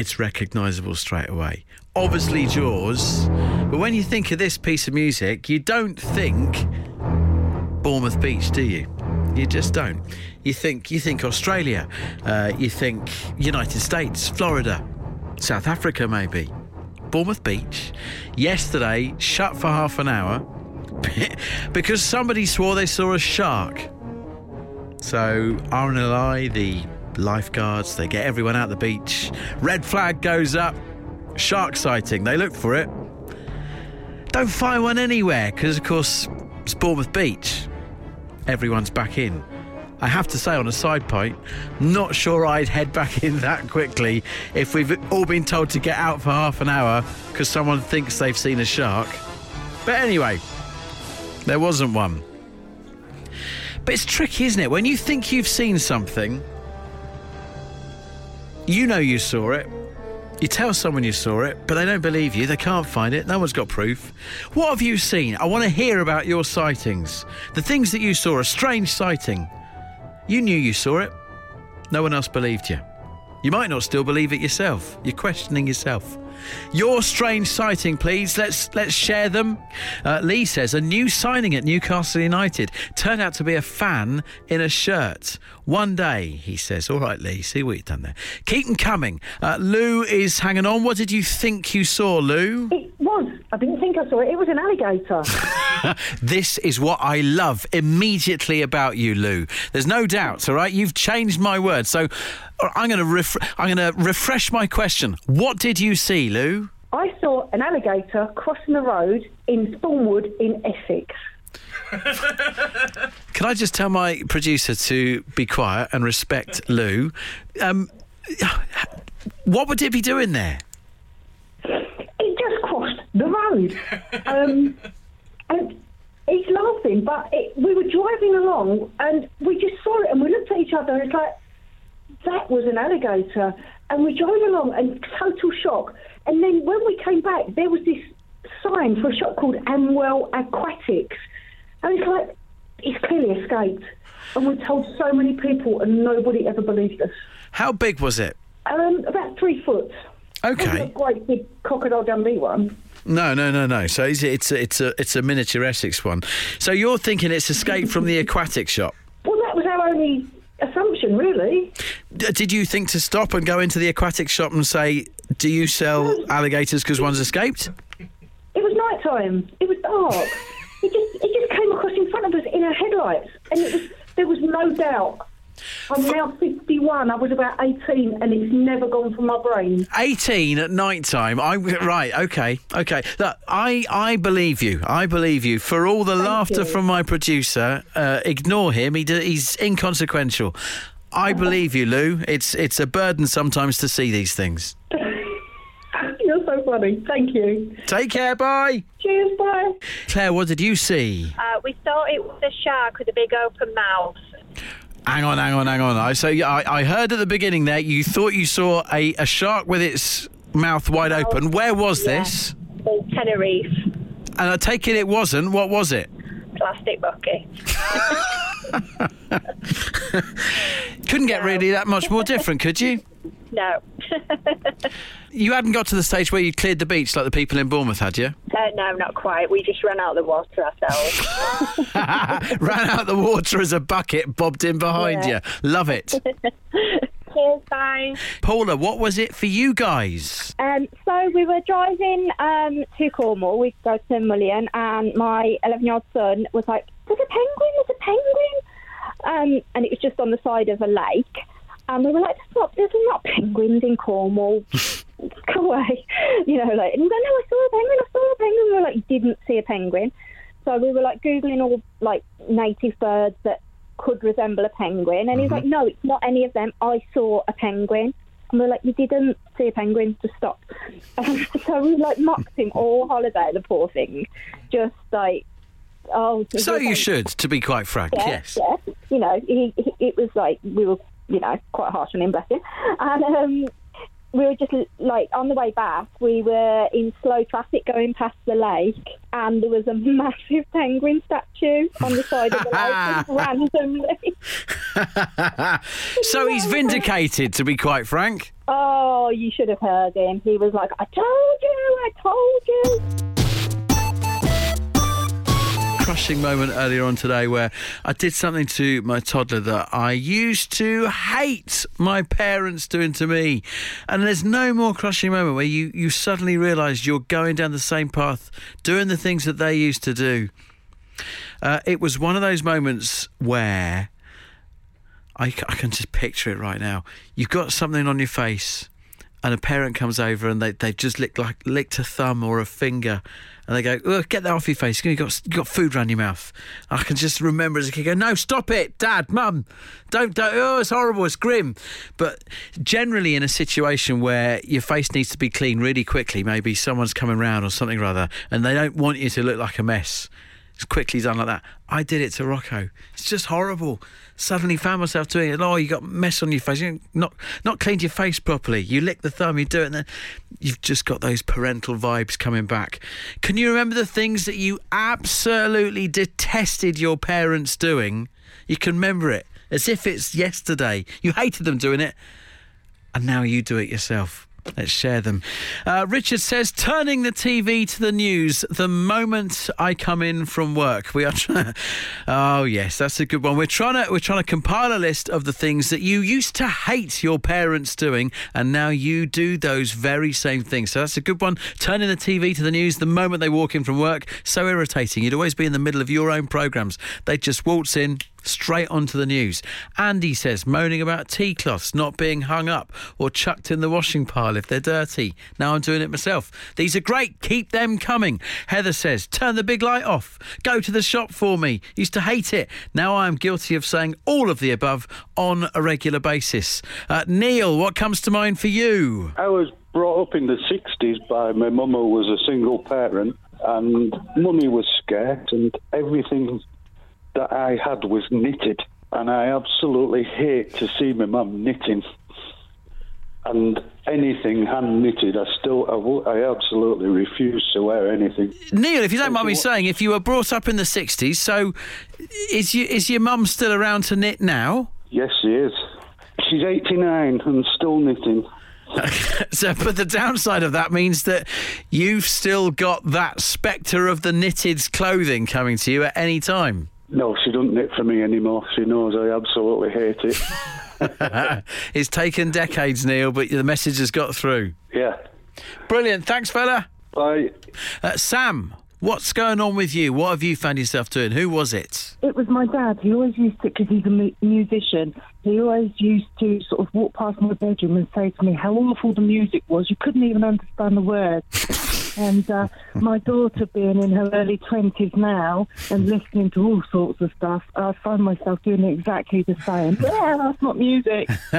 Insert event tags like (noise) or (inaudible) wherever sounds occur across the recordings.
it's recognisable straight away. Obviously, Jaws, but when you think of this piece of music, you don't think Bournemouth Beach, do you? You just don't. You think you think Australia, uh, you think United States, Florida, South Africa, maybe. Bournemouth Beach. Yesterday, shut for half an hour (laughs) because somebody swore they saw a shark. So RNLI, the lifeguards, they get everyone out the beach. Red flag goes up. Shark sighting. They look for it. Don't find one anywhere because, of course, it's Bournemouth Beach. Everyone's back in. I have to say, on a side point, not sure I'd head back in that quickly if we've all been told to get out for half an hour because someone thinks they've seen a shark. But anyway, there wasn't one. But it's tricky, isn't it? When you think you've seen something, you know you saw it. You tell someone you saw it, but they don't believe you. They can't find it. No one's got proof. What have you seen? I want to hear about your sightings. The things that you saw, a strange sighting. You knew you saw it. No one else believed you. You might not still believe it yourself. You're questioning yourself. Your strange sighting, please. Let's let's share them. Uh, Lee says a new signing at Newcastle United turned out to be a fan in a shirt. One day, he says. All right, Lee. See what you've done there. Keep them coming. Uh, Lou is hanging on. What did you think you saw, Lou? It was. I didn't think I saw it. It was an alligator. (laughs) This is what I love immediately about you, Lou. There's no doubt. All right, you've changed my word. So I'm going to ref- I'm going to refresh my question. What did you see, Lou? I saw an alligator crossing the road in Thornwood in Essex. (laughs) Can I just tell my producer to be quiet and respect Lou? Um, what would it be doing there? It just crossed the road. Um, and he's laughing, but it, we were driving along and we just saw it and we looked at each other and it's like, that was an alligator. And we drove along and total shock. And then when we came back, there was this sign for a shop called Amwell Aquatics. And it's like, it's clearly escaped. And we told so many people and nobody ever believed us. How big was it? Um, about three foot. Okay. great big crocodile Dundee one. No, no, no, no. So it's it's a, it's a it's a miniature Essex one. So you're thinking it's escaped from the (laughs) aquatic shop. Well, that was our only assumption, really. D- Did you think to stop and go into the aquatic shop and say, "Do you sell alligators because one's escaped"? It was night time. It was dark. (laughs) it just it just came across in front of us in our headlights, and it was there was no doubt. I'm now 51. I was about 18, and it's never gone from my brain. 18 at night time. I right, okay, okay. Look, I I believe you. I believe you. For all the laughter you. from my producer, uh, ignore him. He d- he's inconsequential. I believe you, Lou. It's it's a burden sometimes to see these things. (laughs) You're so funny. Thank you. Take care. Bye. Cheers. Bye. Claire, what did you see? Uh, we thought it was a shark with a big open mouth. Hang on, hang on, hang on. I so I, I heard at the beginning there you thought you saw a, a shark with its mouth wide oh, open. Where was Yeah. this? In Tenerife. And I take it it wasn't. What was it? Plastic bucket. (laughs) Couldn't get really that much more different, could you? (laughs) No. (laughs) You hadn't got to the stage where you cleared the beach like the people in Bournemouth had, you? Uh, no, not quite. We just ran out of the water ourselves. (laughs) Ran out the water as a bucket, bobbed in behind Yeah. you. Love it. (laughs) Cheers, bye. Paula, what was it for you guys? Um, so we were driving um, to Cornwall. We go to Mullion, and my 11 year old son was like, There's a penguin, there's a penguin. Um, and it was just on the side of a lake. And we were like, Stop, there's not penguins in Cornwall. (laughs) Go away. You know, like, and was like, No, I saw a penguin, I saw a penguin. We were like, Didn't see a penguin. So we were like Googling all like native birds that could resemble a penguin. And he's like, No, it's not any of them. I saw a penguin. And we're like, you didn't see a penguin, just stop. Um, (laughs) so we like mocked him all holiday, the poor thing. Just like, oh. So you should, to be quite frank, like, yes. yes. You know, he, he, it was like, we were, you know, quite harsh on him, bless him. And um, we were just like, on the way back, we were in slow traffic going past the lake, and there was a massive (laughs) penguin statue on the side of the lake, (laughs) randomly. (laughs) so he's vindicated, to be quite frank. Oh, you should have heard him. He was like, I told you, I told you. Crushing moment earlier on today where I did something to my toddler that I used to hate my parents doing to me. And there's no more crushing moment where you, you suddenly realise you're going down the same path, doing the things that they used to do. Uh, it was one of those moments where I, I can just picture it right now. You've got something on your face, and a parent comes over and they, they've just licked, like, licked a thumb or a finger, and they go, "Ugh, Get that off your face. You've got, you've got food around your mouth. I can just remember as a kid go, No, stop it, Dad, Mum. Don't, don't. Oh, it's horrible. It's grim. But generally, in a situation where your face needs to be clean really quickly, maybe someone's coming round or something or other, and they don't want you to look like a mess. Quickly done like that. I did it to Rocco. It's just horrible. Suddenly found myself doing it. Oh, you got mess on your face. You not not cleaned your face properly. You lick the thumb. You do it, and then you've just got those parental vibes coming back. Can you remember the things that you absolutely detested your parents doing? You can remember it as if it's yesterday. You hated them doing it, and now you do it yourself. Let's share them. Uh, Richard says, turning the TV to the news the moment I come in from work. We are trying. (laughs) oh yes, that's a good one. We're trying to we're trying to compile a list of the things that you used to hate your parents doing, and now you do those very same things. So that's a good one. Turning the TV to the news the moment they walk in from work. So irritating. You'd always be in the middle of your own programs. They'd just waltz in, straight onto the news. Andy says moaning about tea cloths not being hung up or chucked in the washing pile if they're dirty. Now I'm doing it myself. These are great. Keep them coming. Heather says turn the big light off. Go to the shop for me. Used to hate it. Now I am guilty of saying all of the above on a regular basis. Uh, Neil, what comes to mind for you? I was brought up in the 60s by my mum, who was a single parent, and money was scarce, and everything that I had was knitted. And I absolutely hate to see my mum knitting. And anything hand knitted, I still, I, absolutely refuse to wear anything. Neil, if you don't mind me saying, if you were brought up in the 60s, so is, you, is your mum still around to knit now? Yes, she is. She's 89 and still knitting. (laughs) So, but the downside of that means that you've still got that spectre of the knitted clothing coming to you at any time. No, she doesn't knit for me anymore. She knows I absolutely hate it. (laughs) it's taken decades, Neil, but the message has got through. yeah. Brilliant. Thanks, fella. Bye. Uh, Sam, what's going on with you? What have you found yourself doing? Who was it? It was my dad. He always used to, because he's a mu- musician, he always used to sort of walk past my bedroom and say to me how awful the music was. You couldn't even understand the words. (laughs) and uh, my daughter, being in her early 20s now and listening to all sorts of stuff, I find myself doing exactly the same. (laughs) Yeah, that's not music. (laughs)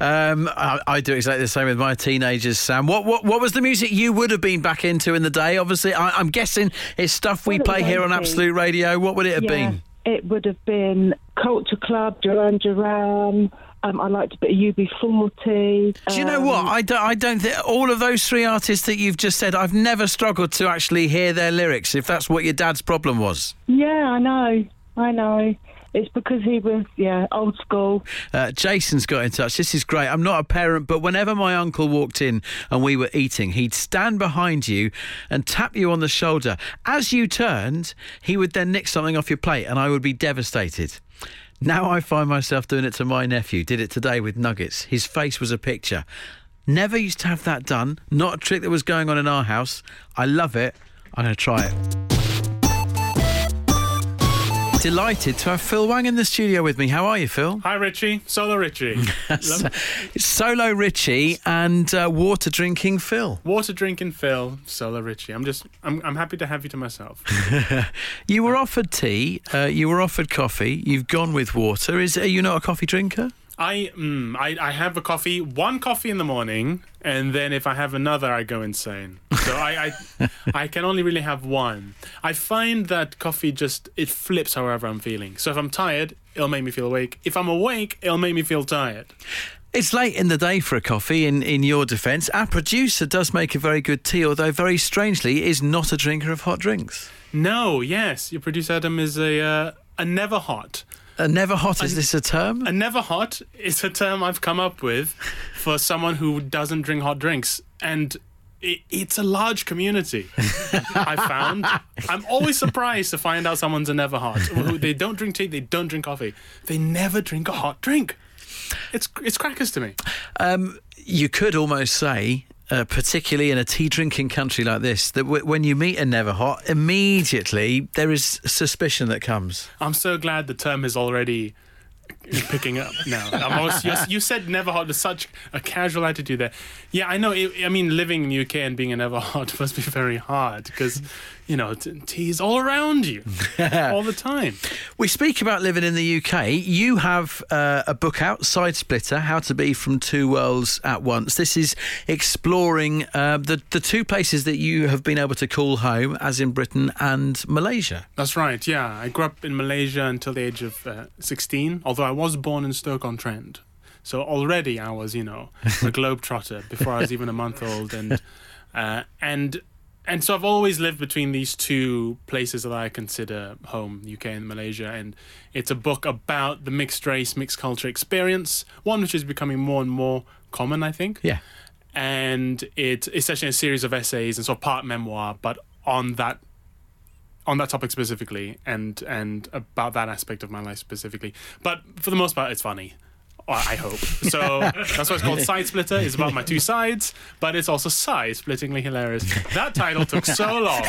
um, I, I do exactly the same with my teenagers, Sam. What, what what was the music you would have been back into in the day? Obviously, I, I'm guessing it's stuff we play here on. Absolute Radio. What would it have yeah, been? It would have been Culture Club, Duran Duran. Um, I liked a bit of UB40. Do you know um, what? I don't, I don't think all of those three artists that you've just said, I've never struggled to actually hear their lyrics, if that's what your dad's problem was. Yeah, I know. I know. It's because he was, yeah, old school. Uh, Jason's got in touch. This is great. I'm not a parent, but whenever my uncle walked in and we were eating, he'd stand behind you and tap you on the shoulder. As you turned, he would then nick something off your plate, and I would be devastated. Now I find myself doing it to my nephew. Did it today with nuggets. His face was a picture. Never used to have that done. Not a trick that was going on in our house. I love it. I'm going to try it. Delighted to have Phil Wang in the studio with me. How are you, Phil? Hi, Richie. Solo Richie. (laughs) Solo Richie and uh, water drinking Phil. Water drinking Phil, Solo Richie. I'm just, I'm, I'm happy to have you to myself. (laughs) You were offered tea. Uh, you were offered coffee. You've gone with water. Is are you not a coffee drinker? I, mm, I, I have a coffee, one coffee in the morning, and then if I have another, I go insane. So I, I, (laughs) I can only really have one. I find that coffee just it flips however I'm feeling. So if I'm tired, it'll make me feel awake. If I'm awake, it'll make me feel tired. It's late in the day for a coffee. In in your defence, our producer does make a very good tea, although very strangely is not a drinker of hot drinks. No, yes, your producer Adam is a, uh, a never hot. A never hot, is this a term? A never hot is a term I've come up with for someone who doesn't drink hot drinks. And it, it's a large community, I found. I'm always surprised to find out someone's a never hot. Who- They don't drink tea, they don't drink coffee. They never drink a hot drink. It's, it's crackers to me. Um, you could almost say, uh, particularly in a tea drinking country like this, that w- when you meet a never hot, immediately there is suspicion that comes. I'm so glad the term is already picking up (laughs) now. You, you said never hot with such a casual attitude there. Yeah, I know. It, I mean, living in the UK and being a never hot (laughs) must be very hard because, you know, t- tea is all around you (laughs) all the time. We speak about living in the UK. You have uh, a book out, Side Splitter How to Be from Two Worlds at Once. This is exploring uh, the, the two places that you have been able to call home, as in Britain and Malaysia. That's right. Yeah, I grew up in Malaysia until the age of uh, 16. Although I was born in Stoke on Trent, so already I was, you know, a (laughs) globetrotter before I was even a month old, and uh, and and so I've always lived between these two places that I consider home, UK and Malaysia. And it's a book about the mixed race, mixed culture experience, one which is becoming more and more common, I think Yeah. and it's essentially a series of essays and sort of part memoir, but on that on that topic specifically, and and about that aspect of my life specifically. But for the most part, it's funny. I hope. So that's why it's called Side Splitter. It's about my two sides, but it's also side splittingly hilarious. That title took so long.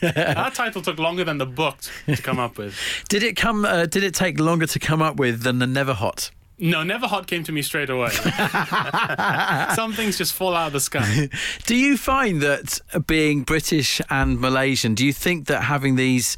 that title took longer than the book to come up with. Did it come? Uh, did it take longer to come up with than the Never Hot? No, Never Hot came to me straight away. (laughs) Some things just fall out of the sky. (laughs) Do you find that being British and Malaysian, do you think that having these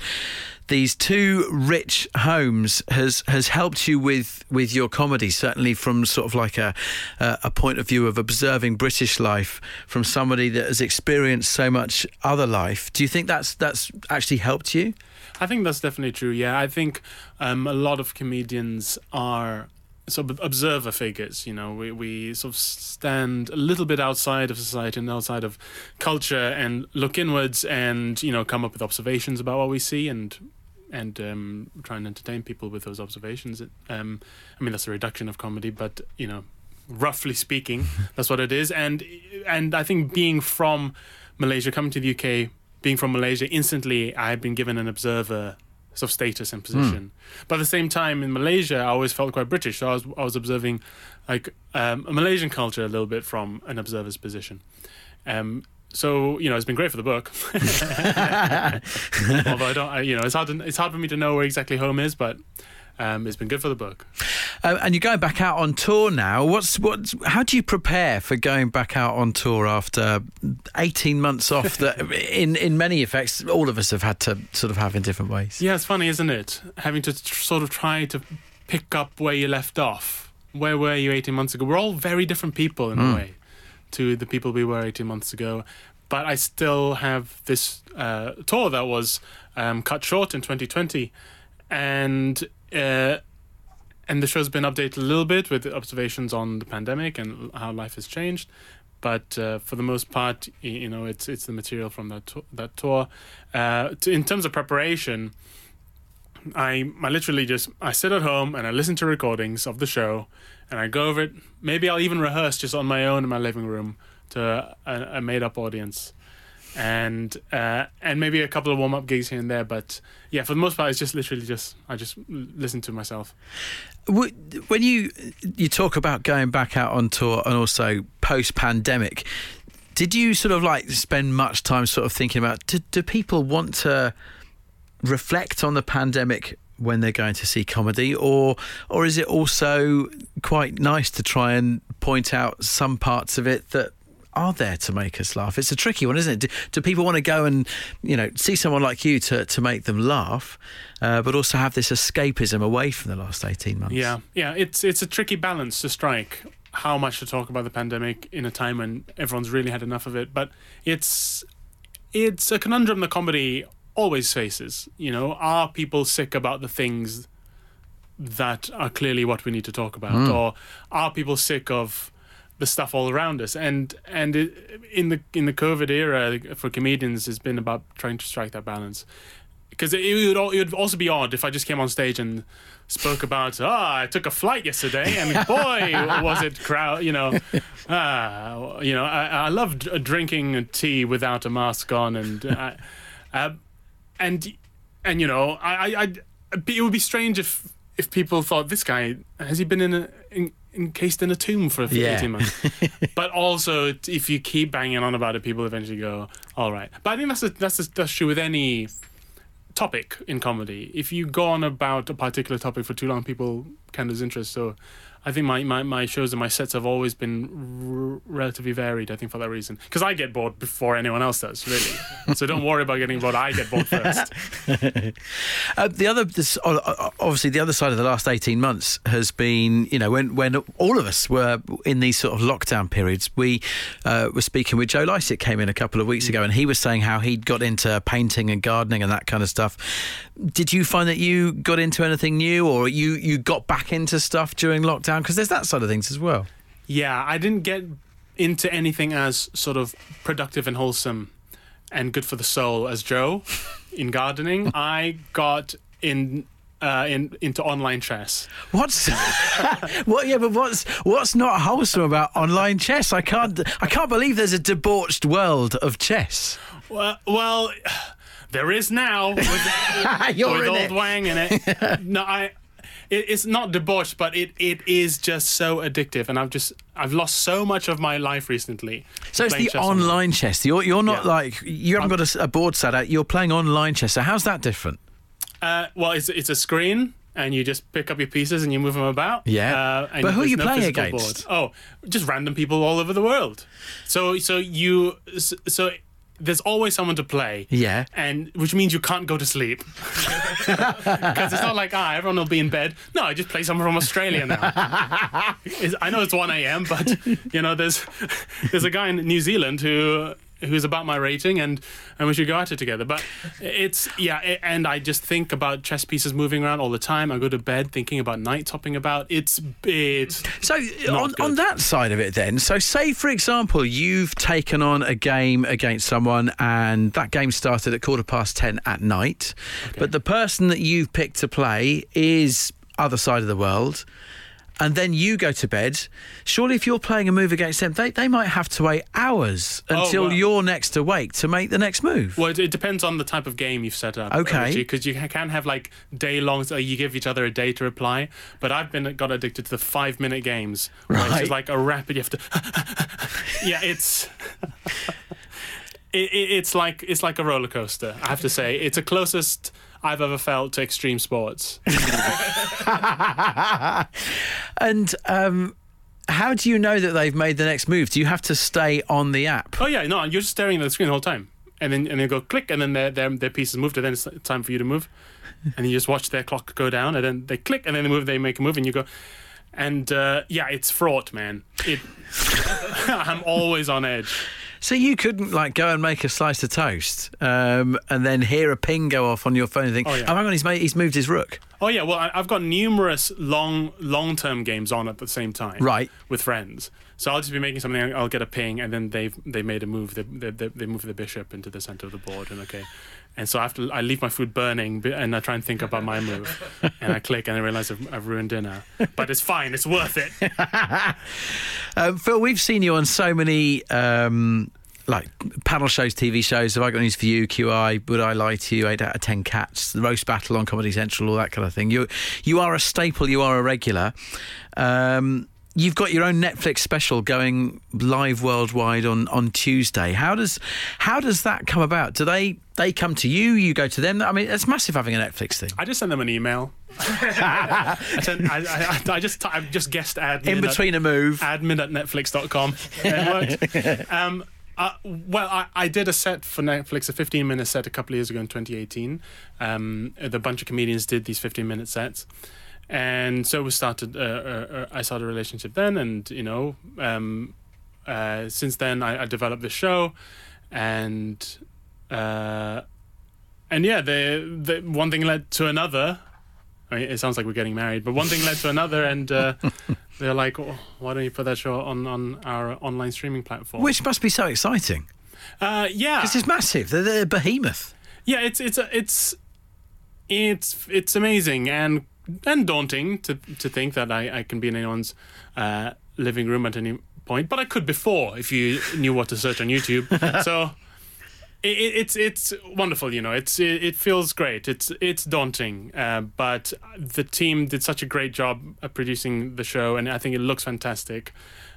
these two rich homes has has helped you with with your comedy certainly from sort of like a a, point of view of observing British life from somebody that has experienced so much other life do you think that's that's actually helped you I think that's definitely true. Yeah, I think um, a lot of comedians are sort of observer figures. You know, we we sort of stand a little bit outside of society and outside of culture and look inwards and you know come up with observations about what we see and and um, try and entertain people with those observations. Um, I mean, that's a reduction of comedy, but you know, roughly speaking, (laughs) that's what it is. And and I think being from Malaysia, coming to the UK, being from Malaysia, instantly I had been given an observer of status and position. But at the same time, in Malaysia, I always felt quite British. So I was I was observing like um, a Malaysian culture a little bit from an observer's position. Um, so you know, it's been great for the book. (laughs) (laughs) Although I don't, I, you know, it's hard to, it's hard for me to know where exactly home is, but um, it's been good for the book. uh, and you're going back out on tour now what's what's how do you prepare for going back out on tour after 18 months off that (laughs) in in many effects all of us have had to sort of have in different ways Yeah, it's funny, isn't it? Having to tr- sort of try to pick up where you left off. Where were you 18 months ago? We're all very different people in a way to the people we were 18 months ago. But I still have this uh, tour that was um, cut short in 2020. And. Uh, and the show's been updated a little bit with observations on the pandemic and how life has changed. But uh, for the most part, you know, it's it's the material from that to- that tour. Uh, to, in terms of preparation, I I literally just I sit at home and I listen to recordings of the show, and I go over it. Maybe I'll even rehearse just on my own in my living room to a, a made up audience, and uh, and maybe a couple of warm up gigs here and there. But yeah, for the most part, it's just literally just I just listen to myself. When you you talk about going back out on tour and also post pandemic, did you sort of like spend much time sort of thinking about do, do people want to reflect on the pandemic when they're going to see comedy, or or is it also quite nice to try and point out some parts of it that are there to make us laugh? It's a tricky one, isn't it? Do, do people want to go and you know see someone like you to to make them laugh, uh, but also have this escapism away from the last eighteen months? Yeah, yeah, it's it's a tricky balance to strike. How much to talk about the pandemic in a time when everyone's really had enough of it, but it's it's a conundrum the comedy always faces. You know, are people sick about the things that are clearly what we need to talk about, or are people sick of the stuff all around us? And and it, in the in the COVID era for comedians, it's been about trying to strike that balance. because it, it would al- it would also be odd if I just came on stage and spoke about oh I took a flight yesterday and (laughs) boy was it crowd you know ah you know I, I loved drinking tea without a mask on and uh, (laughs) uh, and and you know I, I I'd, it would be strange if if people thought this guy has he been in a in, encased in a tomb for Yeah. 18 months. (laughs) But also if you keep banging on about it people eventually go all right. But i think that's a, that's a, that's true with any topic in comedy. If you go on about a particular topic for too long people can lose interest so i think my, my, my shows and my sets have always been r- relatively varied i think for that reason because i get bored before anyone else does really so don't worry about getting bored i get bored first (laughs) Uh, the other, this, obviously, the other side of the last eighteen months has been, you know, when when all of us were in these sort of lockdown periods. We uh, were speaking with Joe Lycett, came in a couple of weeks ago, and he was saying how he'd got into painting and gardening and that kind of stuff. Did you find that you got into anything new, or you you got back into stuff during lockdown? Because there's that side of things as well. Yeah, I didn't get into anything as sort of productive and wholesome and good for the soul as Joe (laughs) in gardening. I got in uh, in into online chess. What's (laughs) what? Yeah, but what's what's not wholesome about online chess? I can't I can't believe there's a debauched world of chess. Well, well there is now with, (laughs) You're with old it. Wang in it. no, I. It, it's not debauched, but it, it is just so addictive, and I've just I've lost so much of my life recently. So it's the chess online. chess. You're you're not Yeah. like you haven't got a board set out. You're playing online chess. So how's that different? Uh, well, it's it's a screen, and you just pick up your pieces and you move them about. Yeah. Uh, and But who are you no playing against? Board. Oh, just random people all over the world. So so you so there's always someone to play. Yeah. And which means you can't go to sleep (laughs) because it's not like ah everyone will be in bed. No, I just play someone from Australia now. (laughs) It's- I know it's one a.m., but you know there's (laughs) there's a guy in New Zealand who who's about my rating and and we should go at it together but it's yeah it, and i just think about chess pieces moving around all the time i go to bed thinking about night topping about it's it's So on, good. on that side of it, then, so say for example you've taken on a game against someone, and that game started at quarter past ten at night, but the person that you've picked to play is other side of the world. And then you go to bed. Surely, if you're playing a move against them, they, they might have to wait hours oh, until well- you're next awake to make the next move. well it, it depends on the type of game you've set up Okay. because you ca- can have like day long so uh, you give each other a day to reply but i've been got addicted to the five minute games where it's Right. just like a rapid you have to (laughs) yeah it's (laughs) it, it, it's like it's like a roller coaster i have to say it's the closest i've ever felt to extreme sports (laughs) And um, how do you know that they've made the next move? Do you have to stay on the app? Oh yeah, no, you're just staring at the screen the whole time, and then and then go click, and then their their their piece is moved, and then it's time for you to move, and you just watch their clock go down, and then they click, and then they move, they make a move, and you go, and uh, yeah, it's fraught, man. It, (laughs) I'm always on edge. So you couldn't like go and make a slice of toast, um, and then hear a ping go off on your phone and think, Oh, "Oh, hang on, he's made, he's moved his rook." Oh yeah, well I, I've got numerous long long term games on at the same time, Right. With friends, so I'll just be making something. I'll get a ping, and then they've they made a move. They they, they, they move the bishop into the center of the board, and okay, and so I have to I leave my food burning, b- and I try and think about my move, (laughs) and I click, and I realize I've, I've ruined dinner, but it's fine, it's worth it. Um, (laughs) Phil, we've seen you on so many um, like panel shows, TV shows. Have I got news for you? QI, Would I Lie to You? Eight out of ten cats, the roast battle on Comedy Central, all that kind of thing. You you are a staple. You are a regular. Um, You've got your own Netflix special going live worldwide on, on Tuesday. How does how does that come about? Do they they come to you? You go to them? I mean, it's massive having a Netflix thing. I just sent them an email. (laughs) I, sent, I, I, I just I just guessed admin In at- between a move, admin at netflix.com. It worked. (laughs) um, uh, well, I, I did a set for Netflix, a 15 minute set a couple of years ago in 2018. Um, the bunch of comedians did these 15 minute sets. And so we started, uh, uh, uh, I started a relationship then. And, you know, um, uh, since then I, I developed the show. And, uh, and yeah, the, the one thing led to another. I mean, it sounds like we're getting married, but one thing led to another, and uh, (laughs) they're like, oh, "Why don't you put that show on on our online streaming platform?" which must be so exciting uh, yeah, because it's massive. They're, they're a behemoth. yeah, it's it's it's it's it's amazing and and daunting to to think that I, I can be in anyone's uh, living room at any point, but I could before if you knew what to search on YouTube. (laughs) so it's it's wonderful, you know. It's it, it feels great. It's it's daunting, uh, but the team did such a great job at producing the show, and I think it looks fantastic.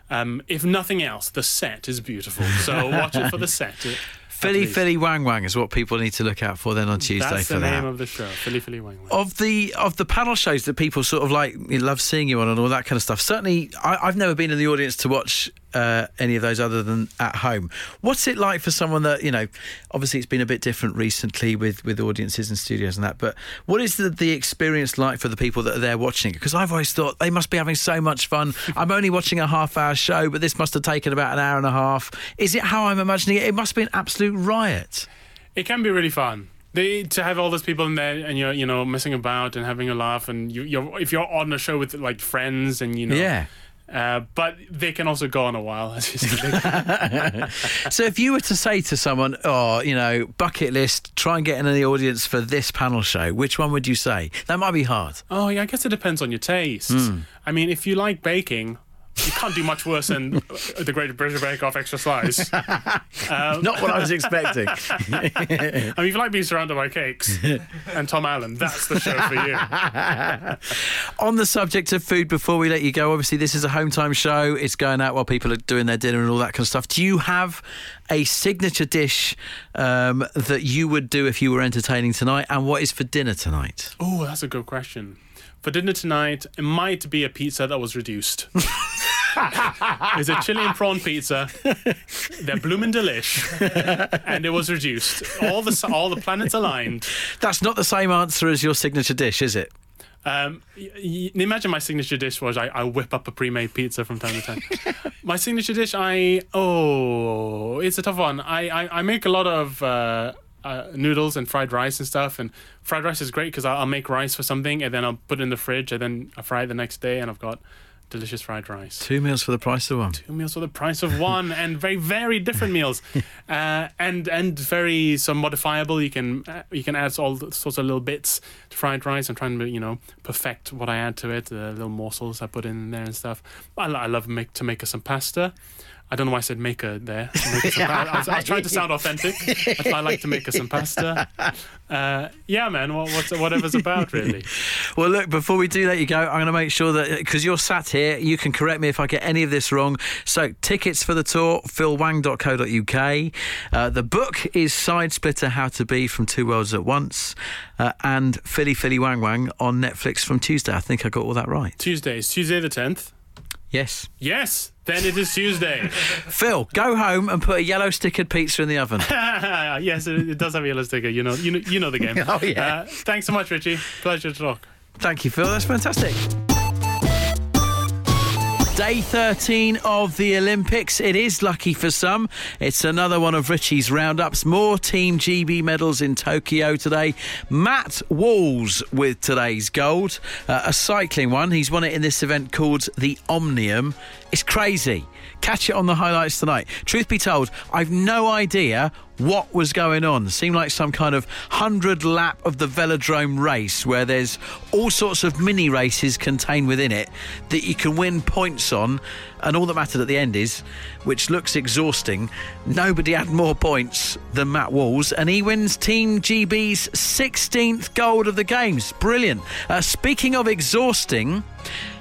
Um, if nothing else, the set is beautiful. So watch it for the set. (laughs) Philly Philly Wang Wang is what people need to look out for then on Tuesday That's for the that. name of the show. Philly Philly Wang Wang. of the of the panel shows that people sort of like love seeing you on and all that kind of stuff. Certainly, I, I've never been in the audience to watch uh, any of those other than at home. What's it like for someone that you know? Obviously, it's been a bit different recently with with audiences and studios and that. But what is the the experience like for the people that are there watching? Because I've always thought they must be having so much fun. (laughs) I'm only watching a half hour show, but this must have taken about an hour and a half. Is it how I'm imagining it? It must be an absolute riot. It can be really fun. They, to have all those people in there and you're you know messing about and having a laugh and you, you're if you're on a show with like friends and you know Yeah. Uh, but they can also go on a while as you said. (laughs) So if you were to say to someone, oh, you know, bucket list, try and get into the audience for this panel show, which one would you say? That might be hard. oh yeah I guess it depends on your taste I mean if you like baking you can't do much worse than (laughs) the Great British Bake Off extra slice I Not what I was expecting. (laughs) I mean if you like being surrounded by cakes and Tom Allen that's the show for you (laughs) On the subject of food, before we let you go, obviously this is a home time show. It's going out while people are doing their dinner and all that kind of stuff. Do you have a signature dish um, that you would do if you were entertaining tonight? And what is for dinner tonight? Oh, that's a good question. For dinner tonight, it might be a pizza that was reduced. It's a chili and prawn pizza. They're blooming delish, and it was reduced. All the all the planets aligned. That's not the same answer as your signature dish, is it? Um, y- y- imagine my signature dish was I, I whip up a pre-made pizza from time to time. (laughs) my signature dish, I oh, it's a tough one. I I, I make a lot of. Uh, uh, noodles and fried rice and stuff, and fried rice is great because I'll, I'll make rice for something and then I'll put it in the fridge and then I fry it the next day and I've got delicious fried rice. Two meals for the price of one. Two meals for the price of one, (laughs) and very very different meals, (laughs) uh, and and very so modifiable. You can uh, you can add all sorts of little bits to fried rice. I'm trying to you know perfect what I add to it, the little morsels I put in there and stuff. I, I love make to make us some pasta. I don't know why I said maker there. (laughs) Make some I, was, I was trying to sound authentic. Why I like to make her some pasta. Uh, yeah, man. What, what's whatever's about really. (laughs) Well, look, before we do let you go, I'm going to make sure that, because you're sat here, you can correct me if I get any of this wrong. So, tickets for the tour, philwang.co.uk. Uh, the book is Side Splitter How to Be from Two Worlds at Once, uh, and Philly Philly Wang Wang on Netflix from Tuesday. I think I got all that right. Tuesdays, Tuesday the tenth. Yes. Yes, then it is Tuesday. (laughs) Phil, go home and put a yellow stickered pizza in the oven. (laughs) yes, it, it does have a yellow sticker. You know, you know, you know the game. (laughs) Oh, yeah. Uh, thanks so much, Richie. Pleasure to talk. Thank you, Phil. That's fantastic. Day 13 of the Olympics. It is lucky for some. It's another one of Richie's roundups. More Team GB medals in Tokyo today. Matt Walls with today's gold. Uh, a cycling one. He's won it in this event called the Omnium. It's crazy. Catch it on the highlights tonight. Truth be told, I've no idea what was going on. Seemed like some kind of 100 lap of the velodrome race where there's all sorts of mini races contained within it that you can win points on. And all that mattered at the end is, which looks exhausting, nobody had more points than Matt Walls, and he wins Team GB's 16th gold of the Games. Brilliant. Uh, speaking of exhausting,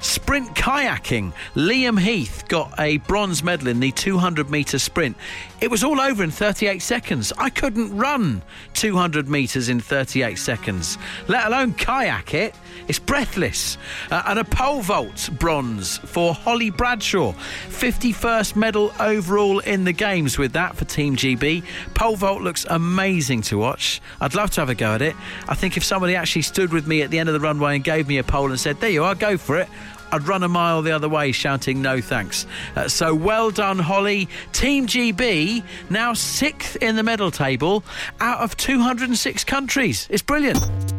sprint kayaking. Liam Heath got a bronze medal in the 200 metre sprint. It was all over in 38 seconds. I couldn't run 200 metres in 38 seconds, let alone kayak it. It's breathless. Uh, and a pole vault bronze for Holly Bradshaw. 51st medal overall in the games with that for Team GB. Pole vault looks amazing to watch. I'd love to have a go at it. I think if somebody actually stood with me at the end of the runway and gave me a pole and said, There you are, go for it. I'd run a mile the other way shouting no thanks. Uh, so well done, Holly. Team GB now sixth in the medal table out of 206 countries. It's brilliant.